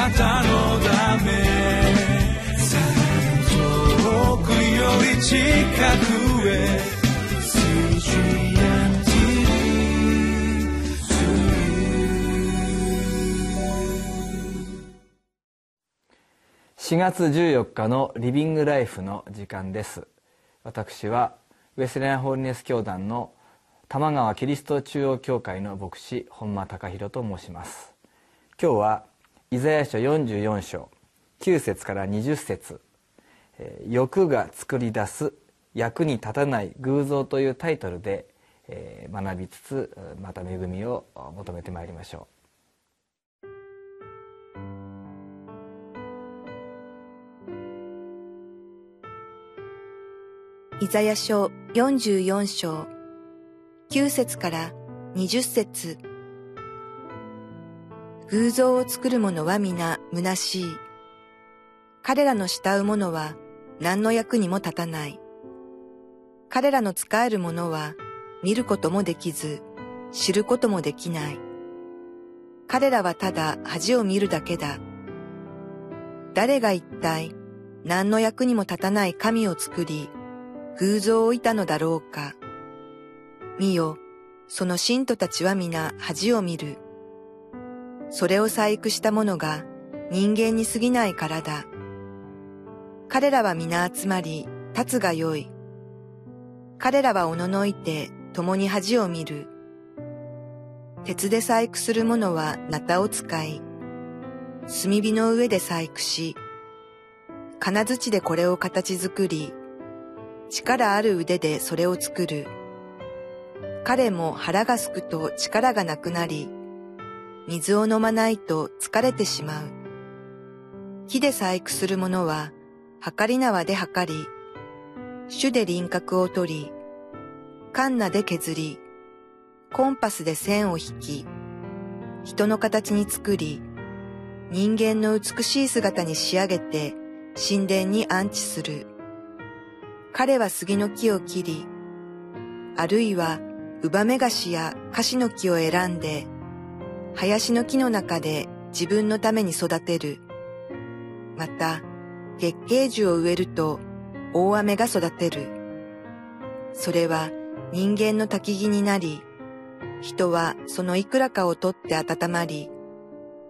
なたのため遠くより近くへ4月14日のリビングライフの時間です。私はウェスレアンホーリネス教団の玉川キリスト中央教会の牧師本間隆弘と申します。今日はイザヤ書44章9節から20節。欲が作り出す役に立たない偶像というタイトルで学びつつまた恵みを求めてまいりましょう。イザヤ書44章9節から20節。偶像を作る者は皆虚しい。彼らの慕う者は何の役にも立たない。彼らの仕える者は見ることもできず、知ることもできない。彼らはただ恥を見るだけだ。誰が一体何の役にも立たない神を作り、偶像をいたのだろうか。見よ、その信徒たちは皆恥を見る。それを細工した者が人間に過ぎないからだ。彼らは皆集まり、立つがよい。彼らはおののいて共に恥を見る。鉄で細工する者はナタを使い、炭火の上で細工し、金槌でこれを形作り、力ある腕でそれを作る。彼も腹がすくと力がなくなり、水を飲まないと疲れてしまう。木で細工する者は、測り縄で測り、種で輪郭を取り、カンナで削り、コンパスで線を引き、人の形に作り、人間の美しい姿に仕上げて神殿に安置する。彼は杉の木を切り、あるいはウバメガシやカシの木を選んで、林の木の中で自分のために育てる。また、月桂樹を植えると大雨が育てる。それは人間の焚き木になり、人はそのいくらかを取って温まり、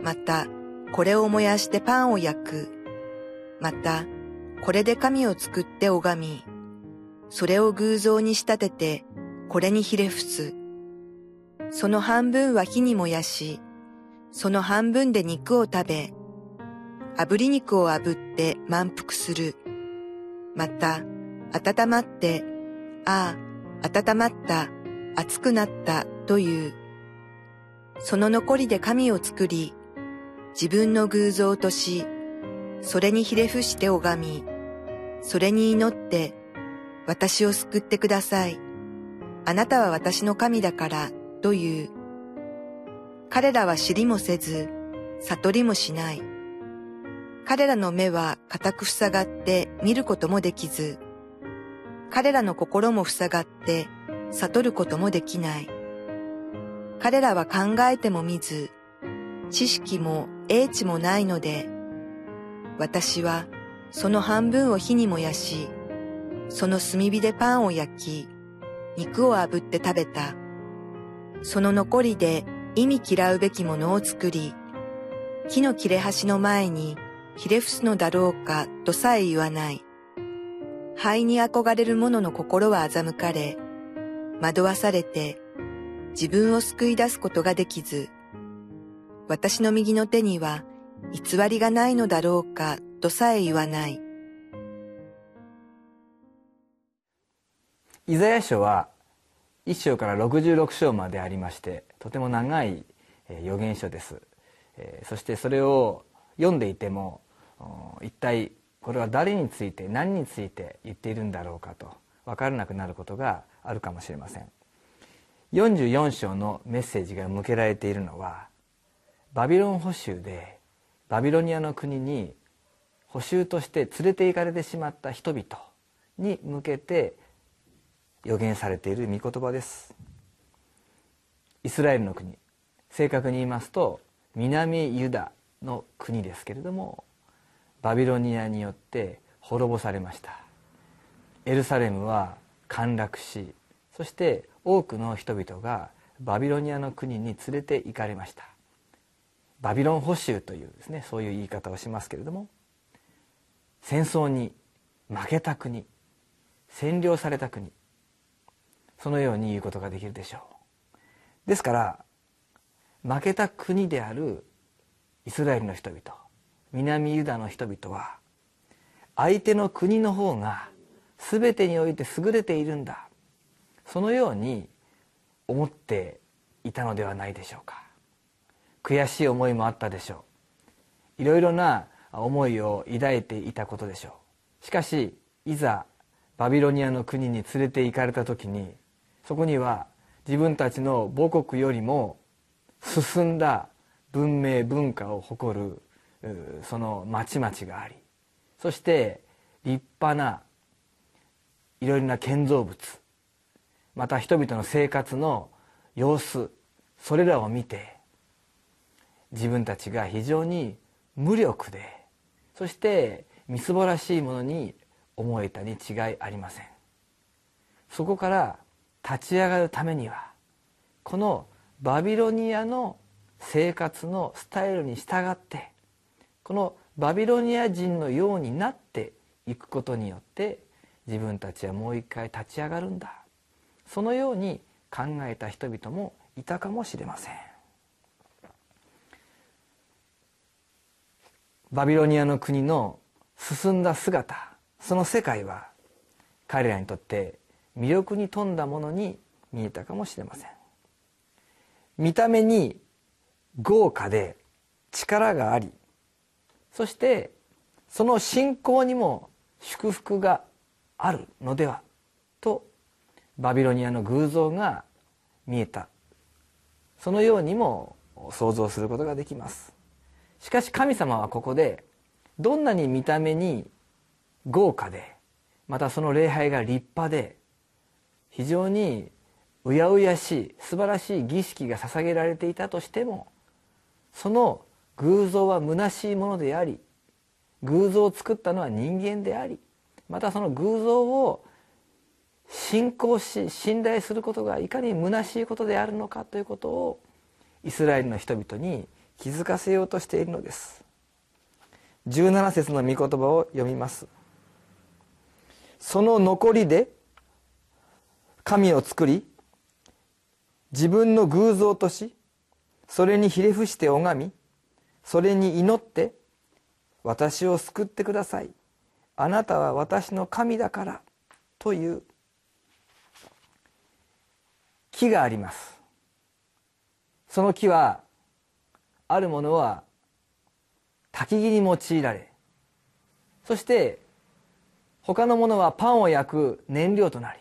またこれを燃やしてパンを焼く。またこれで神を作って拝み、それを偶像に仕立てて、これにひれ伏す。その半分は火に燃やし、その半分で肉を食べ、炙り肉を炙って満腹する。また、温まって、ああ、温まった、熱くなったという。その残りで神を作り、自分の偶像とし、それにひれ伏して拝み、それに祈って、私を救ってください。あなたは私の神だから、という。彼らは知りもせず、悟りもしない。彼らの目は固く塞がって見ることもできず、彼らの心も塞がって悟ることもできない。彼らは考えても見ず、知識も英知もないので、私はその半分を火に燃やし、その炭火でパンを焼き、肉を炙って食べた。その残りで意味嫌うべきものを作り、木の切れ端の前にひれ伏すのだろうかとさえ言わない。灰に憧れる者の心は欺かれ、惑わされて自分を救い出すことができず、私の右の手には偽りがないのだろうかとさえ言わない。イザヤ書は1章から66章までありましてとても長い預言書です。そしてそれを読んでいても一体これは誰について何について言っているんだろうかと分からなくなることがあるかもしれません。44章のメッセージが向けられているのはバビロン捕囚でバビロニアの国に捕囚として連れて行かれてしまった人々に向けて予言されている御言葉です。イスラエルの国。正確に言いますと南ユダの国ですけれどもバビロニアによって滅ぼされました。エルサレムは陥落しそして多くの人々がバビロニアの国に連れて行かれました。バビロン捕囚というですねそういう言い方をしますけれども戦争に負けた国占領された国そのように言うことができるでしょう。ですから負けた国であるイスラエルの人々南ユダの人々は相手の国の方が全てにおいて優れているんだ。そのように思っていたのではないでしょうか。悔しい思いもあったでしょう。いろいろな思いを抱いていたことでしょう。しかしいざバビロニアの国に連れて行かれた時にそこには自分たちの母国よりも進んだ文明文化を誇るその町々がありそして立派ないろいろな建造物また人々の生活の様子それらを見て自分たちが非常に無力でそしてみすぼらしいものに思えたに違いありません。そこから立ち上がるためにはこのバビロニアの生活のスタイルに従ってこのバビロニア人のようになっていくことによって自分たちはもう一回立ち上がるんだ。そのように考えた人々もいたかもしれません。バビロニアの国の進んだ姿その世界は彼らにとって魅力に富んだものに見えたかもしれません。見た目に豪華で力がありそしてその信仰にも祝福があるのではとバビロニアの偶像が見えた。そのようにも想像することができます。しかし神様はここでどんなに見た目に豪華でまたその礼拝が立派で非常にうやうやしい素晴らしい儀式が捧げられていたとしてもその偶像は虚しいものであり偶像を作ったのは人間でありまたその偶像を信仰し信頼することがいかに虚しいことであるのかということをイスラエルの人々に気づかせようとしているのです。17節の御言葉を読みます。その残りで神を作り自分の偶像としそれにひれ伏して拝みそれに祈って私を救ってください。あなたは私の神だからという木があります。その木はあるものは焚き木に用いられそして他のものはパンを焼く燃料となり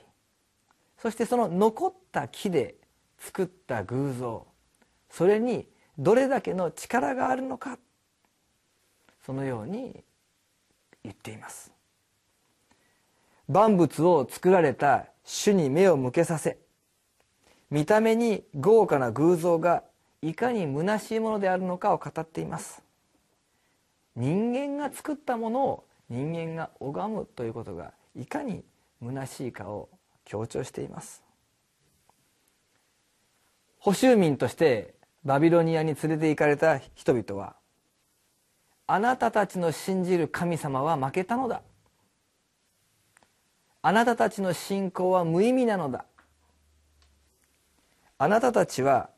そしてその残った木で作った偶像それにどれだけの力があるのかそのように言っています。万物を作られた主に目を向けさせ見た目に豪華な偶像がいかに虚しいものであるのかを語っています。人間が作ったものを人間が拝むということがいかに虚しいかを強調しています。捕囚民としてバビロニアに連れて行かれた人々はあなたたちの信じる神様は負けたのだ。あなたたちの信仰は無意味なのだ。あなたたちは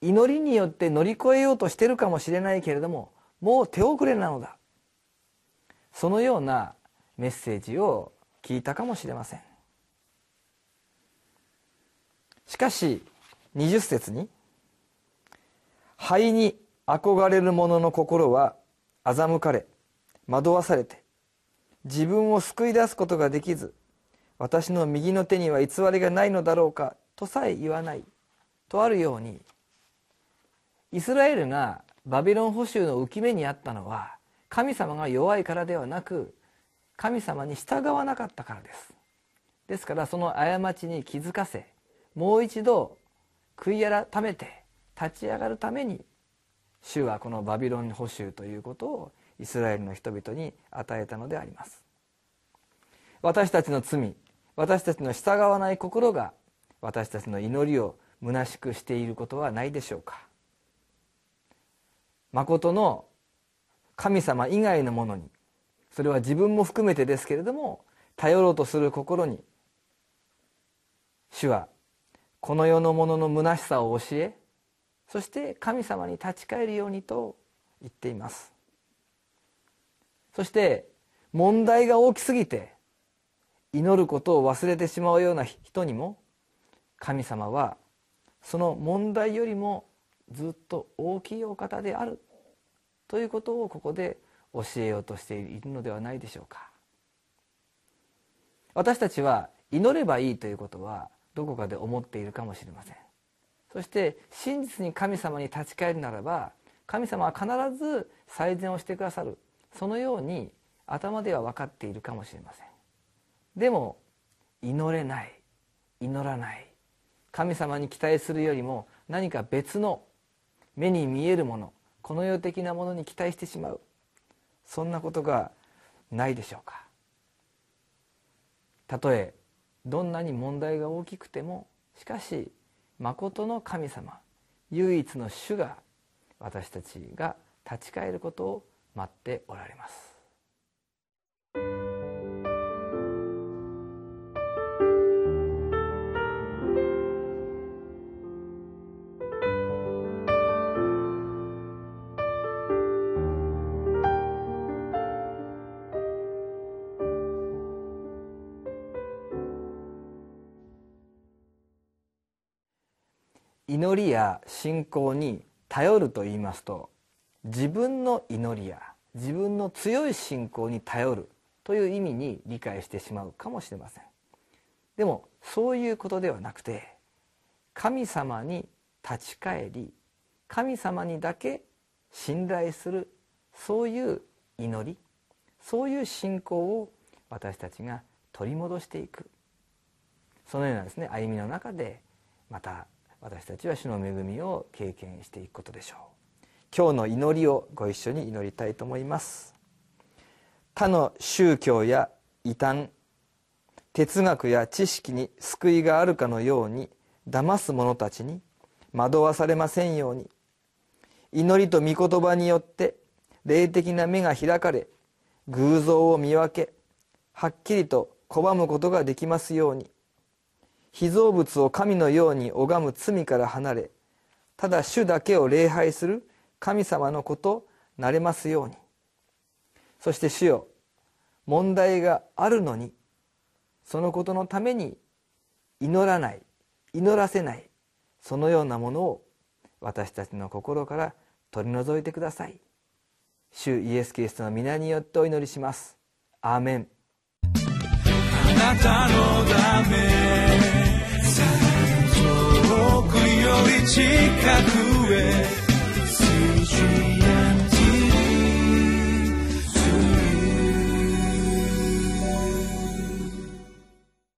祈りによって乗り越えようとしてるかもしれないけれどももう手遅れなのだ。そのようなメッセージを聞いたかもしれません。しかし20節に「肺に憧れる者の心は欺かれ惑わされて自分を救い出すことができず私の右の手には偽りがないのだろうかとさえ言わないとあるようにイスラエルがバビロン捕囚の浮き目にあったのは神様が弱いからではなく神様に従わなかったからです。ですからその過ちに気づかせもう一度悔い改めて立ち上がるために主はこのバビロン捕囚ということをイスラエルの人々に与えたのであります。私たちの罪私たちの従わない心が私たちの祈りを虚しくしていることはないでしょうか。誠の神様以外のものにそれは自分も含めてですけれども頼ろうとする心に主はこの世のものの虚しさを教えそして神様に立ち返るようにと言っています。そして問題が大きすぎて祈ることを忘れてしまうような人にも神様はその問題よりもずっと大きいお方であるということをここで教えようとしているのではないでしょうか。私たちは祈ればいいということはどこかで思っているかもしれません。そして真実に神様に立ち返るならば神様は必ず最善をしてくださる。そのように頭では分かっているかもしれません。でも祈れない。祈らない。神様に期待するよりも何か別の目に見えるものこの世的なものに期待してしまう。そんなことがないでしょうか。たとえどんなに問題が大きくてもしかし誠の神様唯一の主が私たちが立ち返ることを待っておられます。祈りや信仰に頼ると言いますと自分の祈りや自分の強い信仰に頼るという意味に理解してしまうかもしれません。でもそういうことではなくて神様に立ち返り神様にだけ信頼するそういう祈りそういう信仰を私たちが取り戻していく。そのようなですね歩みの中でまた私たちは主の恵みを経験していくことでしょう。今日の祈りをご一緒に祈りたいと思います。他の宗教や異端哲学や知識に救いがあるかのように騙す者たちに惑わされませんように祈りと御言葉によって霊的な目が開かれ偶像を見分けはっきりと拒むことができますように被造物を神のように拝む罪から離れただ主だけを礼拝する神様のことなれますように。そして主よ問題があるのにそのことのために祈らない祈らせないそのようなものを私たちの心から取り除いてください。主イエス・キリストの皆によってお祈りします。アーメン。あなたのためり近くへ。水準